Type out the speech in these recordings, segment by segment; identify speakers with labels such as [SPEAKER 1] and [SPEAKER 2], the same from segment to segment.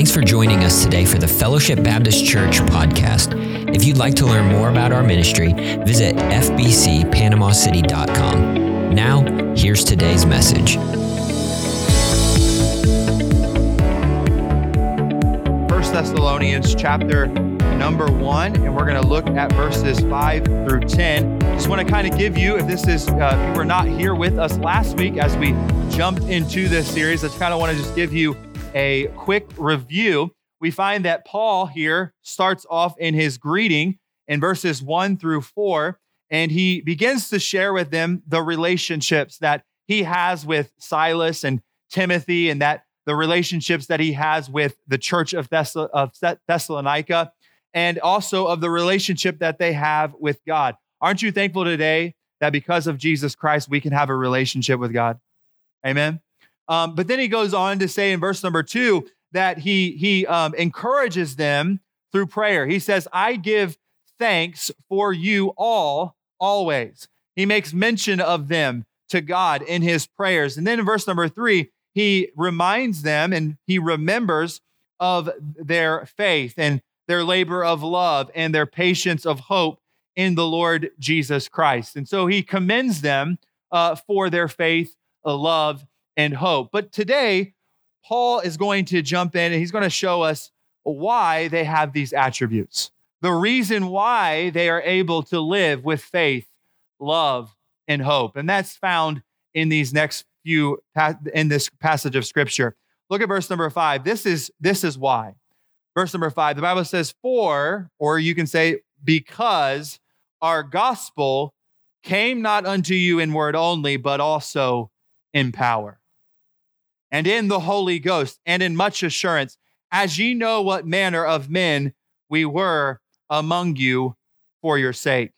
[SPEAKER 1] Thanks for joining us today for the Fellowship Baptist Church podcast. If you'd like to learn more about our ministry, visit fbcpanamacity.com. Now, here's today's message.
[SPEAKER 2] First Thessalonians chapter number one, and we're going to look at verses five through 10. Just want to kind of give you, if this is, uh, if you were not here with us last week as we jumped into this series, I just kind of want to just give you a quick review. We find that Paul here starts off in his greeting in verses one through four, and he begins to share with them the relationships that he has with Silas and Timothy, and that the relationships that he has with the church of, of Thessalonica and also of the relationship that they have with God. Aren't you thankful today that because of Jesus Christ, we can have a relationship with God? Amen. Um, but then he goes on to say in verse number two that he he um, encourages them through prayer. He says, "I give thanks for you all always." He makes mention of them to God in his prayers. And then in verse number three, he reminds them and he remembers of their faith and their labor of love and their patience of hope in the Lord Jesus Christ. And so he commends them uh, for their faith, uh, love, and hope. But today, Paul is going to jump in and he's going to show us why they have these attributes, the reason why they are able to live with faith, love, and hope. And that's found in these next few in this passage of scripture. Look at verse number 5. This is this is why. Verse number five, the Bible says, For, or you can say, because our gospel came not unto you in word only, but also in power and in the Holy Ghost and in much assurance, as ye know what manner of men we were among you for your sake.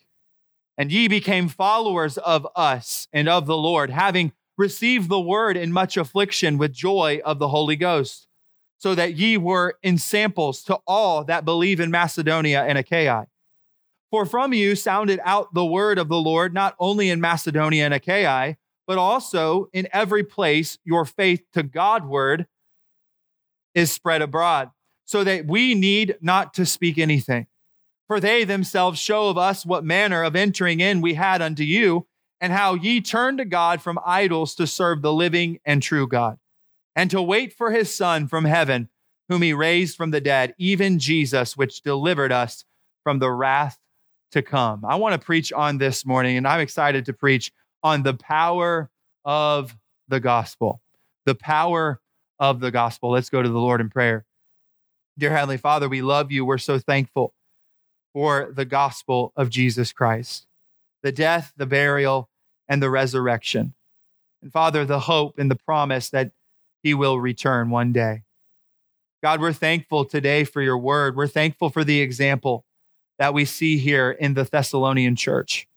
[SPEAKER 2] And ye became followers of us and of the Lord, having received the word in much affliction with joy of the Holy Ghost so that ye were ensamples to all that believe in Macedonia and Achaia. For from you sounded out the word of the Lord, not only in Macedonia and Achaia, but also in every place your faith to Godward is spread abroad, so that we need not to speak anything. For they themselves show of us what manner of entering in we had unto you, and how ye turned to God from idols to serve the living and true God and to wait for his Son from heaven, whom he raised from the dead, even Jesus, which delivered us from the wrath to come. I want to preach on this morning, and I'm excited to preach on the power of the gospel. The power of the gospel. Let's go to the Lord in prayer. Dear Heavenly Father, we love you. We're so thankful for the gospel of Jesus Christ, the death, the burial, and the resurrection. And Father, the hope and the promise that he will return one day. God, we're thankful today for your word. We're thankful for the example that we see here in the Thessalonian church.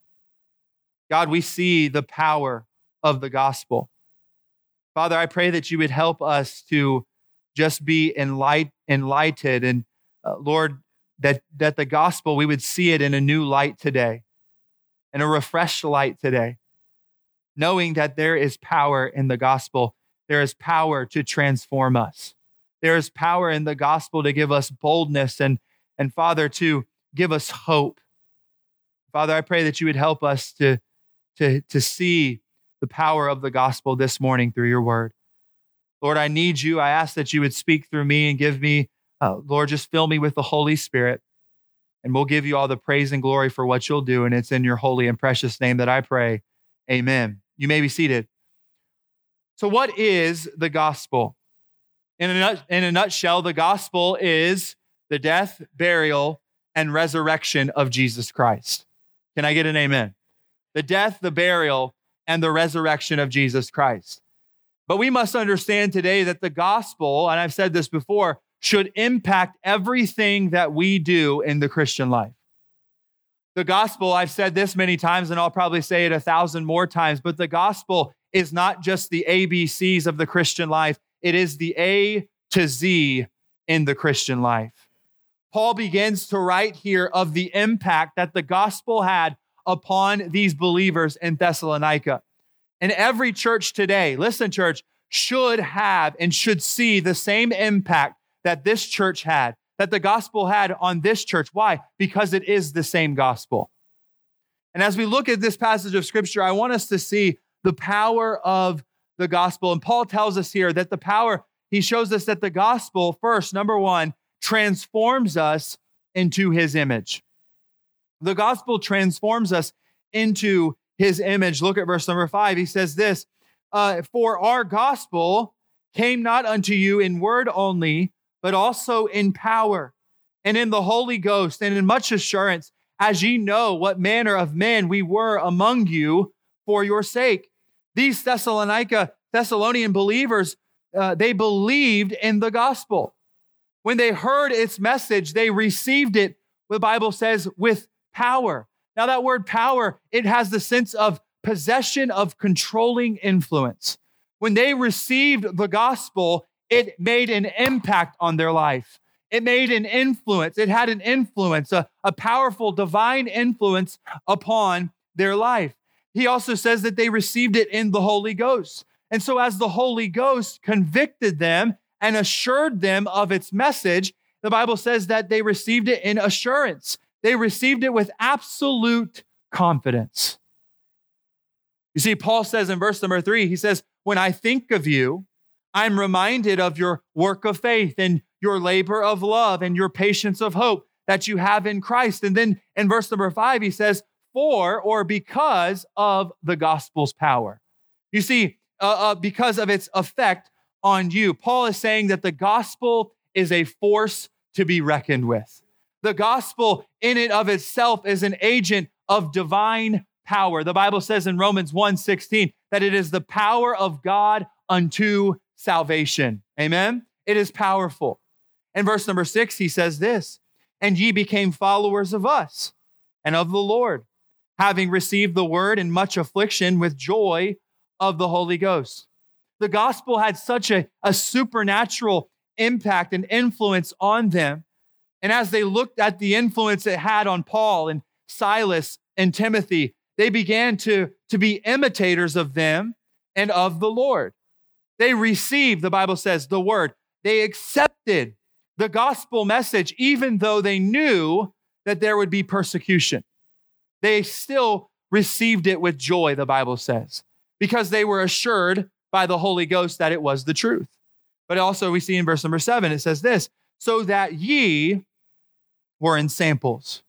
[SPEAKER 2] God, we see the power of the gospel. Father, I pray that you would help us to just be enlight, enlightened and uh, Lord, that, that the gospel, we would see it in a new light today, in a refreshed light today, knowing that there is power in the gospel there is power to transform us. There is power in the gospel to give us boldness and, and Father, to give us hope. Father, I pray that you would help us to, to, to see the power of the gospel this morning through your word. Lord, I need you. I ask that you would speak through me and give me, uh, Lord, just fill me with the Holy Spirit. And we'll give you all the praise and glory for what you'll do. And it's in your holy and precious name that I pray. Amen. You may be seated. So, what is the gospel? In a, nut, in a nutshell, the gospel is the death, burial, and resurrection of Jesus Christ. Can I get an amen? The death, the burial, and the resurrection of Jesus Christ. But we must understand today that the gospel, and I've said this before, should impact everything that we do in the Christian life. The gospel, I've said this many times, and I'll probably say it a thousand more times, but the gospel is not just the ABCs of the Christian life, it is the A to Z in the Christian life. Paul begins to write here of the impact that the gospel had upon these believers in Thessalonica. And every church today, listen, church, should have and should see the same impact that this church had, that the gospel had on this church. Why? Because it is the same gospel. And as we look at this passage of scripture, I want us to see the power of the gospel. And Paul tells us here that the power, he shows us that the gospel, first, number one, transforms us into his image. The gospel transforms us into his image. Look at verse number five. He says this uh, For our gospel came not unto you in word only, but also in power and in the Holy Ghost and in much assurance, as ye know what manner of men we were among you for your sake. These Thessalonica, Thessalonian believers, uh, they believed in the gospel. When they heard its message, they received it, the Bible says, with power. Now, that word power, it has the sense of possession of controlling influence. When they received the gospel, it made an impact on their life. It made an influence. It had an influence, a, a powerful divine influence upon their life. He also says that they received it in the Holy Ghost. And so, as the Holy Ghost convicted them and assured them of its message, the Bible says that they received it in assurance. They received it with absolute confidence. You see, Paul says in verse number three, he says, When I think of you, I'm reminded of your work of faith and your labor of love and your patience of hope that you have in Christ. And then in verse number five, he says, For or because of the gospel's power. You see, uh, uh, because of its effect on you. Paul is saying that the gospel is a force to be reckoned with. The gospel, in and of itself, is an agent of divine power. The Bible says in Romans 1 16 that it is the power of God unto salvation. Amen. It is powerful. In verse number six, he says this And ye became followers of us and of the Lord, having received the word in much affliction with joy of the Holy Ghost. The gospel had such a, a supernatural impact and influence on them. And as they looked at the influence it had on Paul and Silas and Timothy, they began to, to be imitators of them and of the Lord. They received, the Bible says, the word. They accepted the gospel message, even though they knew that there would be persecution. They still received it with joy, the Bible says, because they were assured by the Holy Ghost that it was the truth. But also, we see in verse number seven, it says this so that ye were ensamples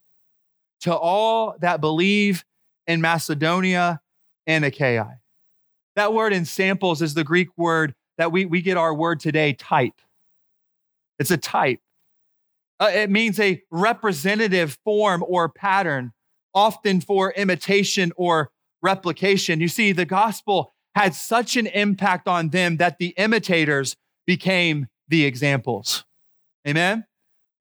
[SPEAKER 2] to all that believe in Macedonia and Achaia. That word ensamples is the Greek word that we, we get our word today, type. It's a type. Uh, it means a representative form or pattern, often for imitation or replication. You see, the gospel had such an impact on them that the imitators became the examples. Amen?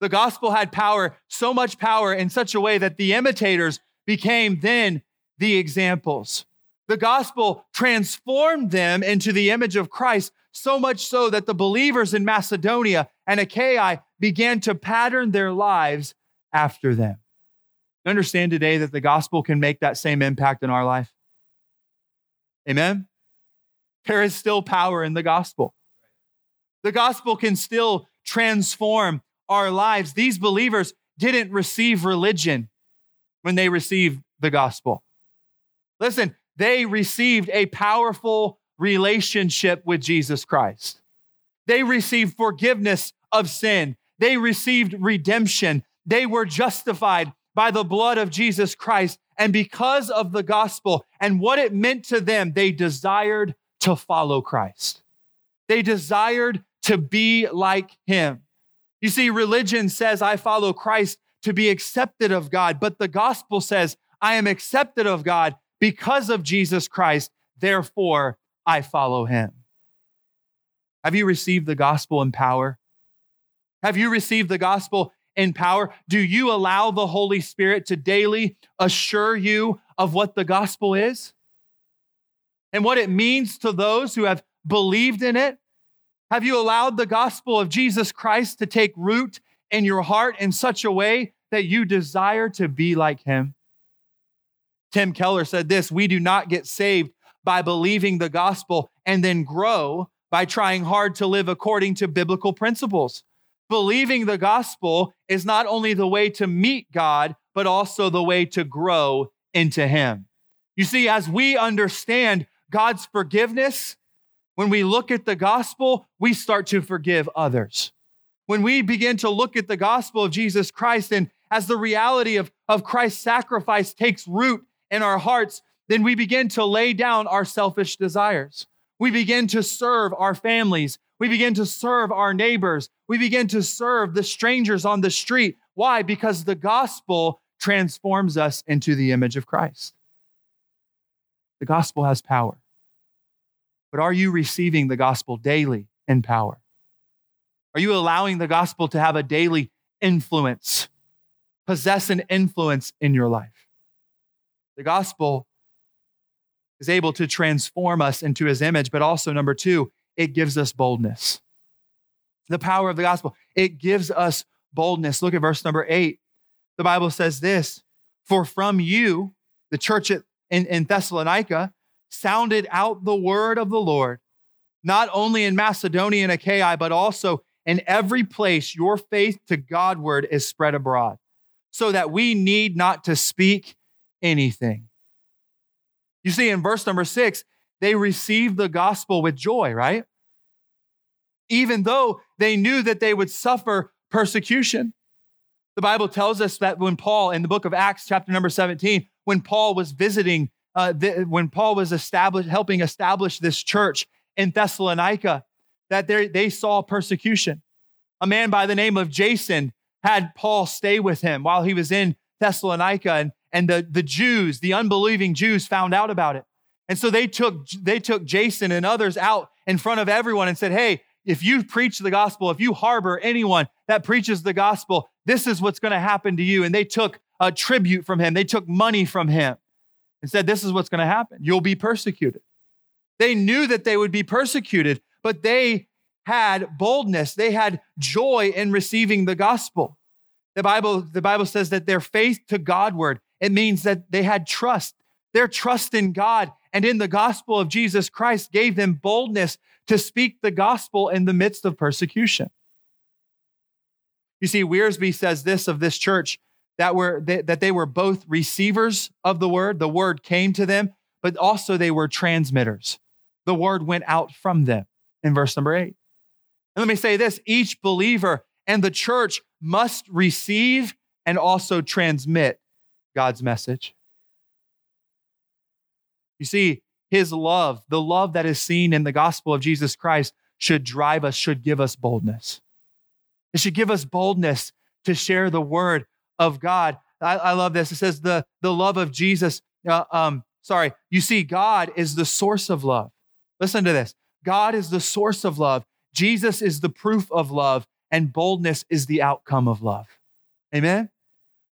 [SPEAKER 2] The gospel had power, so much power in such a way that the imitators became then the examples. The gospel transformed them into the image of Christ, so much so that the believers in Macedonia and Achaia began to pattern their lives after them. Understand today that the gospel can make that same impact in our life. Amen? There is still power in the gospel. The gospel can still transform our lives. These believers didn't receive religion when they received the gospel. Listen, they received a powerful relationship with Jesus Christ. They received forgiveness of sin. They received redemption. They were justified by the blood of Jesus Christ. And because of the gospel and what it meant to them, they desired to follow Christ. They desired to be like him. You see, religion says, I follow Christ to be accepted of God, but the gospel says, I am accepted of God because of Jesus Christ, therefore I follow him. Have you received the gospel in power? Have you received the gospel in power? Do you allow the Holy Spirit to daily assure you of what the gospel is and what it means to those who have believed in it? Have you allowed the gospel of Jesus Christ to take root in your heart in such a way that you desire to be like him? Tim Keller said this We do not get saved by believing the gospel and then grow by trying hard to live according to biblical principles. believing the gospel is not only the way to meet God, but also the way to grow into Him. You see, as we understand God's forgiveness, when we look at the gospel, we start to forgive others. When we begin to look at the gospel of Jesus Christ and as the reality of, of Christ's sacrifice takes root in our hearts, then we begin to lay down our selfish desires. We begin to serve our families. We begin to serve our neighbors. We begin to serve the strangers on the street. Why? Because the gospel transforms us into the image of Christ. The gospel has power. But are you receiving the gospel daily in power? Are you allowing the gospel to have a daily influence, possess an influence in your life? The gospel is able to transform us into his image, but also, number two, it gives us boldness. The power of the gospel, it gives us boldness. Look at verse number eight. The Bible says this For from you, the church in, in Thessalonica, sounded out the word of the Lord, not only in Macedonia and Achaia, but also in every place your faith to Godward is spread abroad, so that we need not to speak anything. You see, in verse number six, they received the gospel with joy, right? Even though they knew that they would suffer persecution. The Bible tells us that when Paul, in the book of Acts, chapter number 17, when Paul was visiting, uh, the, when Paul was helping establish this church in Thessalonica, that they saw persecution. A man by the name of Jason had Paul stay with him while he was in Thessalonica, and, and the, the Jews, the unbelieving Jews, found out about it. And so they took, they took Jason and others out in front of everyone and said, Hey, if you preach the gospel, if you harbor anyone that preaches the gospel, this is what's going to happen to you. And they took a tribute from him, they took money from him and said, This is what's going to happen. You'll be persecuted. They knew that they would be persecuted, but they had boldness, they had joy in receiving the gospel. The Bible, the Bible says that their faith to Godward, it means that they had trust. Their trust in God and in the gospel of Jesus Christ gave them boldness to speak the gospel in the midst of persecution. You see, Wiersbe says this of this church that were that they were both receivers of the word, the word came to them, but also they were transmitters. The word went out from them in verse number eight. And let me say this each believer and the church must receive and also transmit God's message. You see, his love, the love that is seen in the gospel of Jesus Christ, should drive us, should give us boldness. It should give us boldness to share the word of God. I, I love this. It says the, the love of Jesus. Uh, um, sorry, you see, God is the source of love. Listen to this God is the source of love. Jesus is the proof of love, and boldness is the outcome of love. Amen?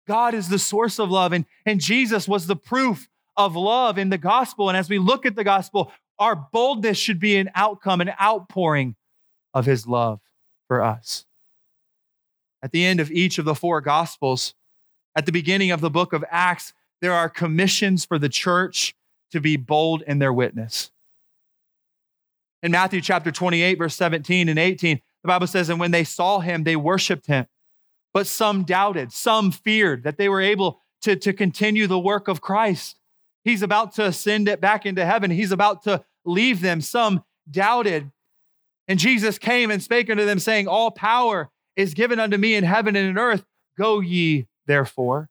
[SPEAKER 2] God is the source of love, and, and Jesus was the proof of love in the gospel. And as we look at the gospel, our boldness should be an outcome, an outpouring of his love for us. At the end of each of the four gospels, at the beginning of the book of Acts, there are commissions for the church to be bold in their witness. In Matthew chapter 28, verse 17 and 18, the Bible says, And when they saw him, they worshiped him. But some doubted, some feared that they were able to, to continue the work of Christ. He's about to ascend it back into heaven. He's about to leave them. Some doubted. And Jesus came and spake unto them, saying, All power is given unto me in heaven and in earth. Go ye therefore.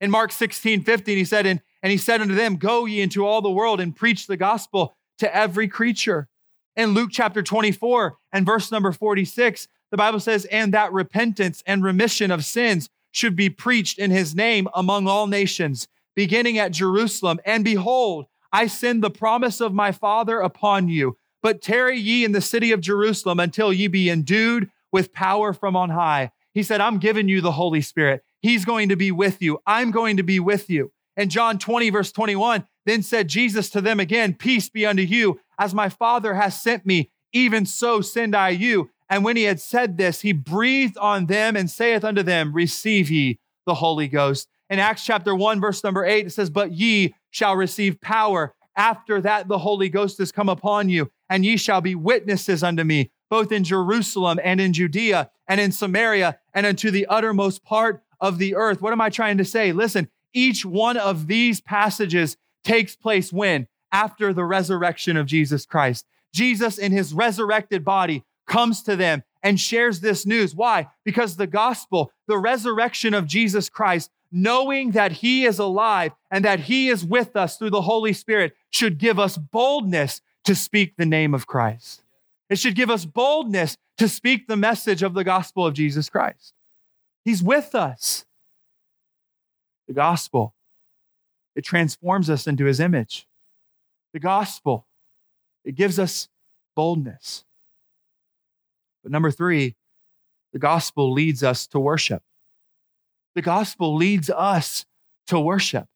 [SPEAKER 2] In Mark 16, 15, he said, and, and he said unto them, Go ye into all the world and preach the gospel to every creature. In Luke chapter 24 and verse number 46, the Bible says, And that repentance and remission of sins should be preached in his name among all nations, beginning at Jerusalem. And behold, I send the promise of my Father upon you. But tarry ye in the city of Jerusalem until ye be endued with power from on high. He said, I'm giving you the Holy Spirit. He's going to be with you. I'm going to be with you. And John 20, verse 21, then said Jesus to them again, Peace be unto you. As my Father has sent me, even so send I you. And when he had said this, he breathed on them and saith unto them, Receive ye the Holy Ghost in Acts chapter 1, verse number 8, it says, But ye shall receive power. After that, the Holy Ghost has come upon you, and ye shall be witnesses unto me, both in Jerusalem and in Judea and in Samaria and unto the uttermost part of the earth. What am I trying to say? Listen, each one of these passages takes place when? After the resurrection of Jesus Christ. Jesus, in his resurrected body, comes to them and shares this news. Why? Because the gospel, the resurrection of Jesus Christ, knowing that he is alive and that he is with us through the Holy Spirit, should give us boldness to speak the name of Christ. It should give us boldness to speak the message of the gospel of Jesus Christ. He's with us. The gospel, it transforms us into his image. The gospel, it gives us boldness. But number three, the gospel leads us to worship. The gospel leads us to worship.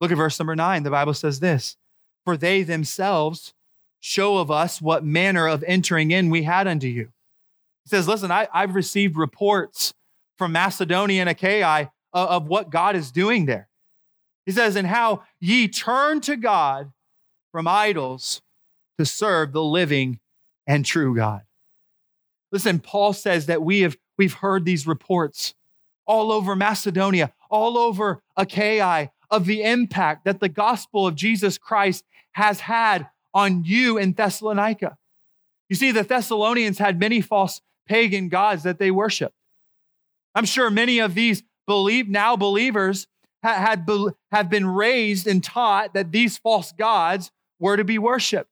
[SPEAKER 2] Look at verse number nine. The Bible says this For they themselves show of us what manner of entering in we had unto you. He says, Listen, I, have received reports from Macedonia and Achaia of, of what God is doing there. He says, And how ye turn to God from idols to serve the living and true God. Listen, Paul says that we have we've heard these reports all over Macedonia, all over Achaia of the impact that the gospel of Jesus Christ has had on you in Thessalonica. You see, the Thessalonians had many false pagan gods that they worshiped. I'm sure many of these believe now believers had, have been raised and taught that these false gods were to be worshiped.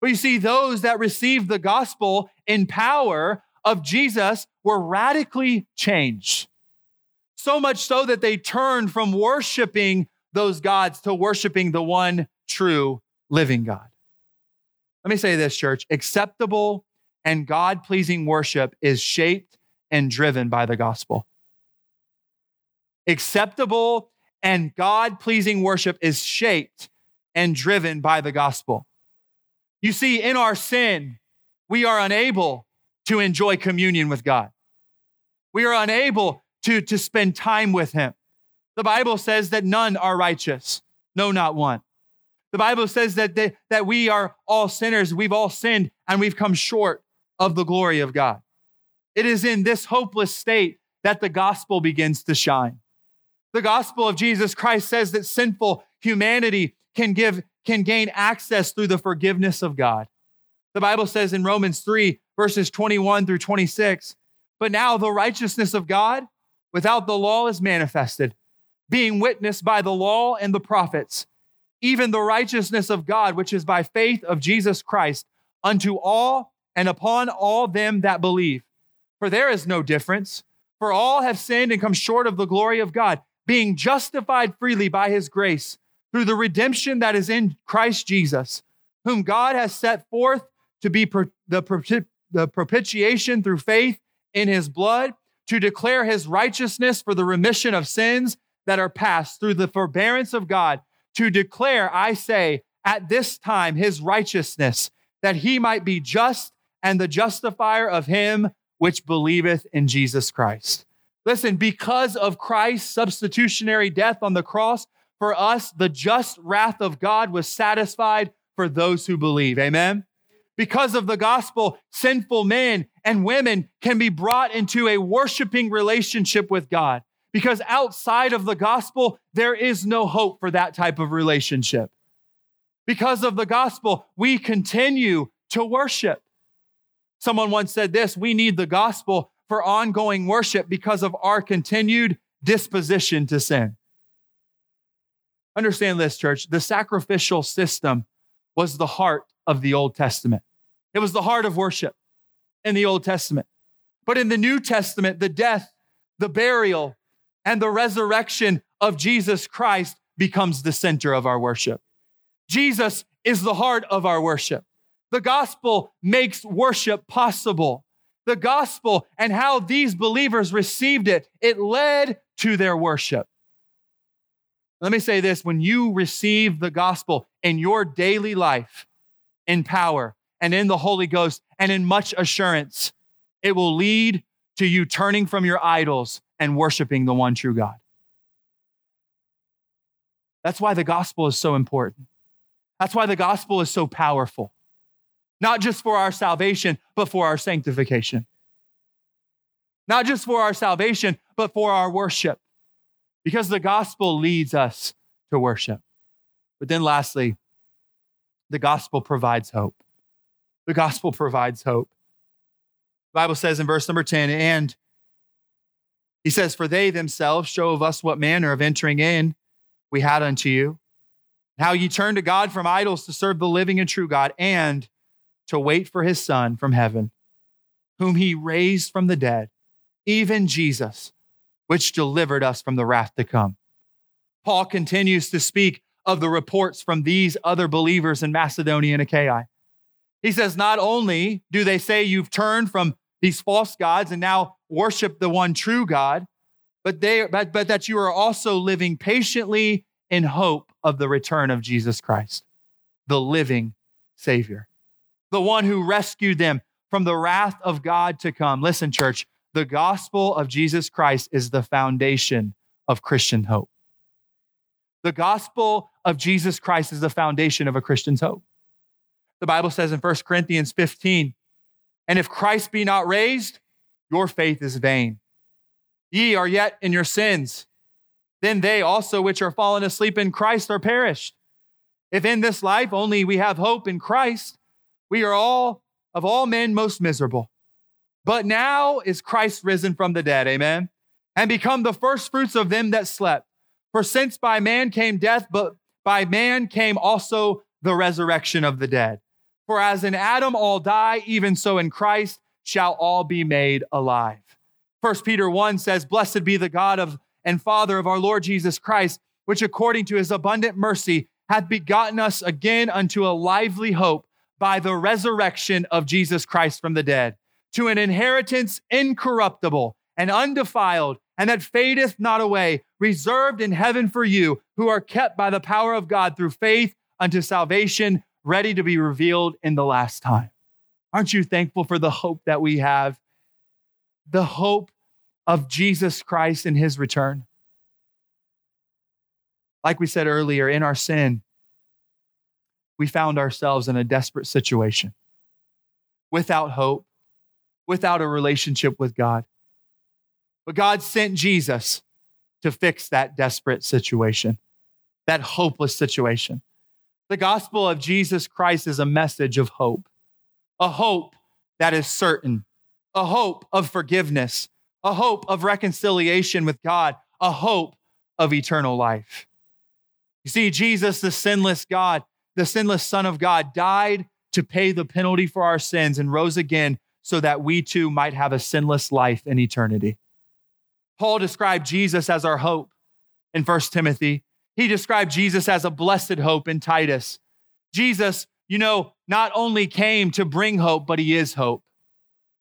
[SPEAKER 2] But you see, those that received the gospel in power of Jesus were radically changed. So much so that they turned from worshiping those gods to worshiping the one true living God. Let me say this, church acceptable and God pleasing worship is shaped and driven by the gospel. Acceptable and God pleasing worship is shaped and driven by the gospel. You see, in our sin, we are unable to enjoy communion with God. We are unable to, to spend time with Him. The Bible says that none are righteous, no, not one. The Bible says that, they, that we are all sinners, we've all sinned, and we've come short of the glory of God. It is in this hopeless state that the gospel begins to shine. The gospel of Jesus Christ says that sinful humanity can give can gain access through the forgiveness of God. The Bible says in Romans 3, verses 21 through 26, but now the righteousness of God without the law is manifested, being witnessed by the law and the prophets, even the righteousness of God, which is by faith of Jesus Christ, unto all and upon all them that believe. For there is no difference, for all have sinned and come short of the glory of God, being justified freely by his grace through the redemption that is in Christ Jesus, whom God has set forth to be the, the propitiation through faith in his blood, to declare his righteousness for the remission of sins that are past through the forbearance of God, to declare, I say, at this time his righteousness, that he might be just and the justifier of him which believeth in Jesus Christ. Listen, because of Christ's substitutionary death on the cross, for us, the just wrath of God was satisfied for those who believe. Amen. Because of the gospel, sinful men and women can be brought into a worshiping relationship with God. Because outside of the gospel, there is no hope for that type of relationship. Because of the gospel, we continue to worship. Someone once said this we need the gospel for ongoing worship because of our continued disposition to sin. Understand this, church. The sacrificial system was the heart of the Old Testament. It was the heart of worship in the Old Testament. But in the New Testament, the death, the burial, and the resurrection of Jesus Christ becomes the center of our worship. Jesus is the heart of our worship. The gospel makes worship possible. The gospel and how these believers received it, it led to their worship. Let me say this when you receive the gospel in your daily life, in power and in the Holy Ghost and in much assurance, it will lead to you turning from your idols and worshiping the one true God. That's why the gospel is so important. That's why the gospel is so powerful. not just for our salvation, but for our sanctification. Not just for our salvation, but for our worship, because the gospel leads us to worship. But then, lastly, the gospel provides hope. The gospel provides hope. Bible says in verse number 10, and he says, For they themselves show of us what manner of entering in we had unto you, how ye turned to God from idols to serve the living and true God, and to wait for his Son from heaven, whom he raised from the dead, even Jesus, which delivered us from the wrath to come. Paul continues to speak of the reports from these other believers in Macedonia and Achaia. He says, Not only do they say you've turned from these false gods and now worship the one true God, but, they, but, but that you are also living patiently in hope of the return of Jesus Christ, the living Savior, the one who rescued them from the wrath of God to come. Listen, church, the gospel of Jesus Christ is the foundation of Christian hope. The gospel of Jesus Christ is the foundation of a Christian's hope. The Bible says in 1 Corinthians 15, and if Christ be not raised, your faith is vain. Ye are yet in your sins. Then they also which are fallen asleep in Christ are perished. If in this life only we have hope in Christ, we are all of all men most miserable. But now is Christ risen from the dead, amen, and become the first fruits of them that slept. For since by man came death, but by man came also the resurrection of the dead. For as in Adam all die, even so in Christ shall all be made alive. First Peter 1 says, Blessed be the God of and Father of our Lord Jesus Christ, which according to his abundant mercy hath begotten us again unto a lively hope by the resurrection of Jesus Christ from the dead, to an inheritance incorruptible and undefiled, and that fadeth not away, reserved in heaven for you, who are kept by the power of God through faith unto salvation, ready to be revealed in the last time. Aren't you thankful for the hope that we have? The hope of Jesus Christ and his return. Like we said earlier, in our sin, we found ourselves in a desperate situation without hope, without a relationship with God. But God sent Jesus to fix that desperate situation, that hopeless situation. The gospel of Jesus Christ is a message of hope, a hope that is certain, a hope of forgiveness, a hope of reconciliation with God, a hope of eternal life. You see, Jesus, the sinless God, the sinless Son of God, died to pay the penalty for our sins and rose again so that we too might have a sinless life in eternity. Paul described Jesus as our hope in 1 Timothy. He described Jesus as a blessed hope in Titus. Jesus, you know, not only came to bring hope, but he is hope.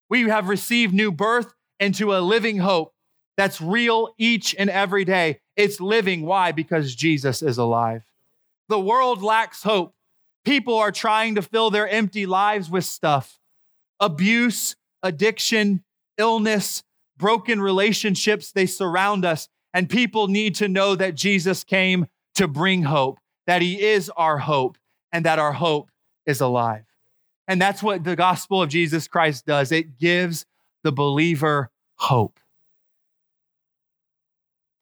[SPEAKER 2] We have received new birth into a living hope that's real each and every day. It's living. Why? Because Jesus is alive. The world lacks hope. People are trying to fill their empty lives with stuff abuse, addiction, illness, broken relationships. They surround us. And people need to know that Jesus came to bring hope, that he is our hope, and that our hope is alive. And that's what the gospel of Jesus Christ does it gives the believer hope.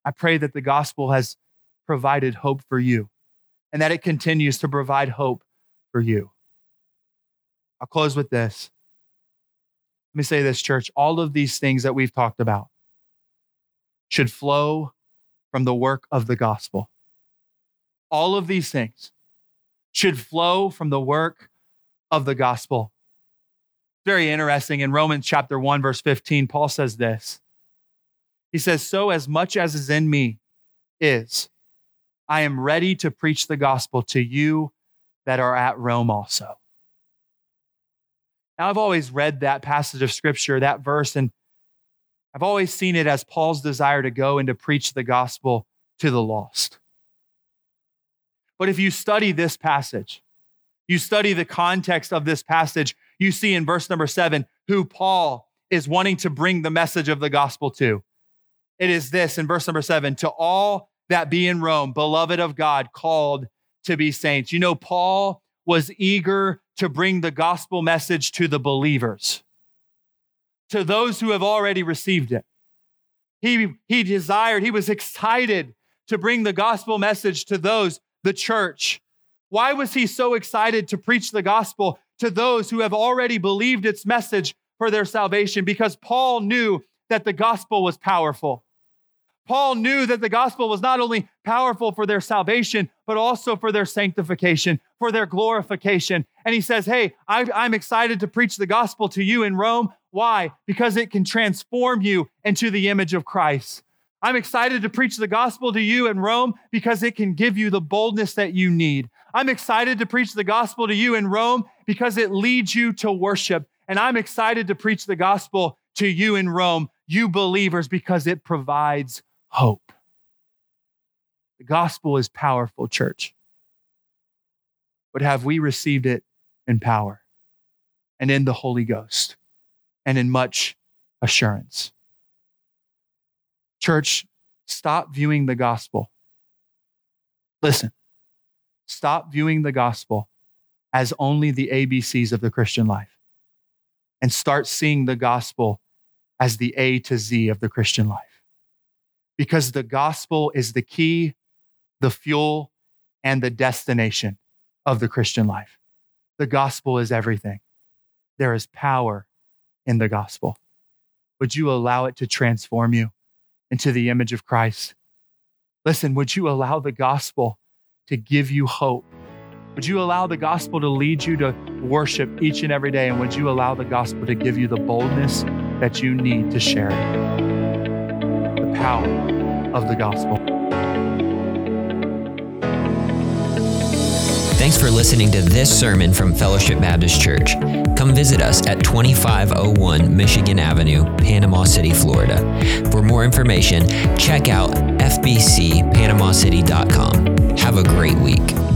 [SPEAKER 2] I pray that the gospel has provided hope for you and that it continues to provide hope for you. I'll close with this. Let me say this, church. All of these things that we've talked about should flow from the work of the gospel. All of these things should flow from the work of the gospel very interesting. In Romans chapter 1, verse 15, Paul says this. He says, So as much as is in me is, I am ready to preach the gospel to you that are at Rome also. Now, I've always read that passage of scripture, that verse, and I've always seen it as Paul's desire to go and to preach the gospel to the lost. But if you study this passage, you study the context of this passage, you see in verse number seven who Paul is wanting to bring the message of the gospel to. It is this in verse number seven to all that be in Rome, beloved of God, called to be saints. You know, Paul was eager to bring the gospel message to the believers, to those who have already received it. He, he desired, he was excited to bring the gospel message to those, the church. Why was he so excited to preach the gospel to those who have already believed its message for their salvation? Because Paul knew that the gospel was powerful. Paul knew that the gospel was not only powerful for their salvation, but also for their sanctification, for their glorification. And he says, Hey, I, am excited to preach the gospel to you in Rome. Why? Because it can transform you into the image of Christ. I'm excited to preach the gospel to you in Rome because it can give you the boldness that you need. I'm excited to preach the gospel to you in Rome because it leads you to worship. And I'm excited to preach the gospel to you in Rome, you believers, because it provides hope. The gospel is powerful, church. But have we received it in power and in the Holy Ghost and in much assurance? Church, stop viewing the gospel. Listen, stop viewing the gospel as only the ABCs of the Christian life and start seeing the gospel as the A to Z of the Christian life because the gospel is the key, the fuel, and the destination of the Christian life. The gospel is everything. There is power in the gospel. Would you allow it to transform you into the image of Christ? Listen, would you allow the gospel to give you hope? Would you allow the gospel to lead you to worship each and every day? And would you allow the gospel to give you the boldness that you need to share it? The power of the gospel.
[SPEAKER 1] Thanks for listening to this sermon from Fellowship Baptist Church. Come visit us at 2501 Michigan Avenue, Panama City, Florida. For more information, check out fbcpanamacity.com.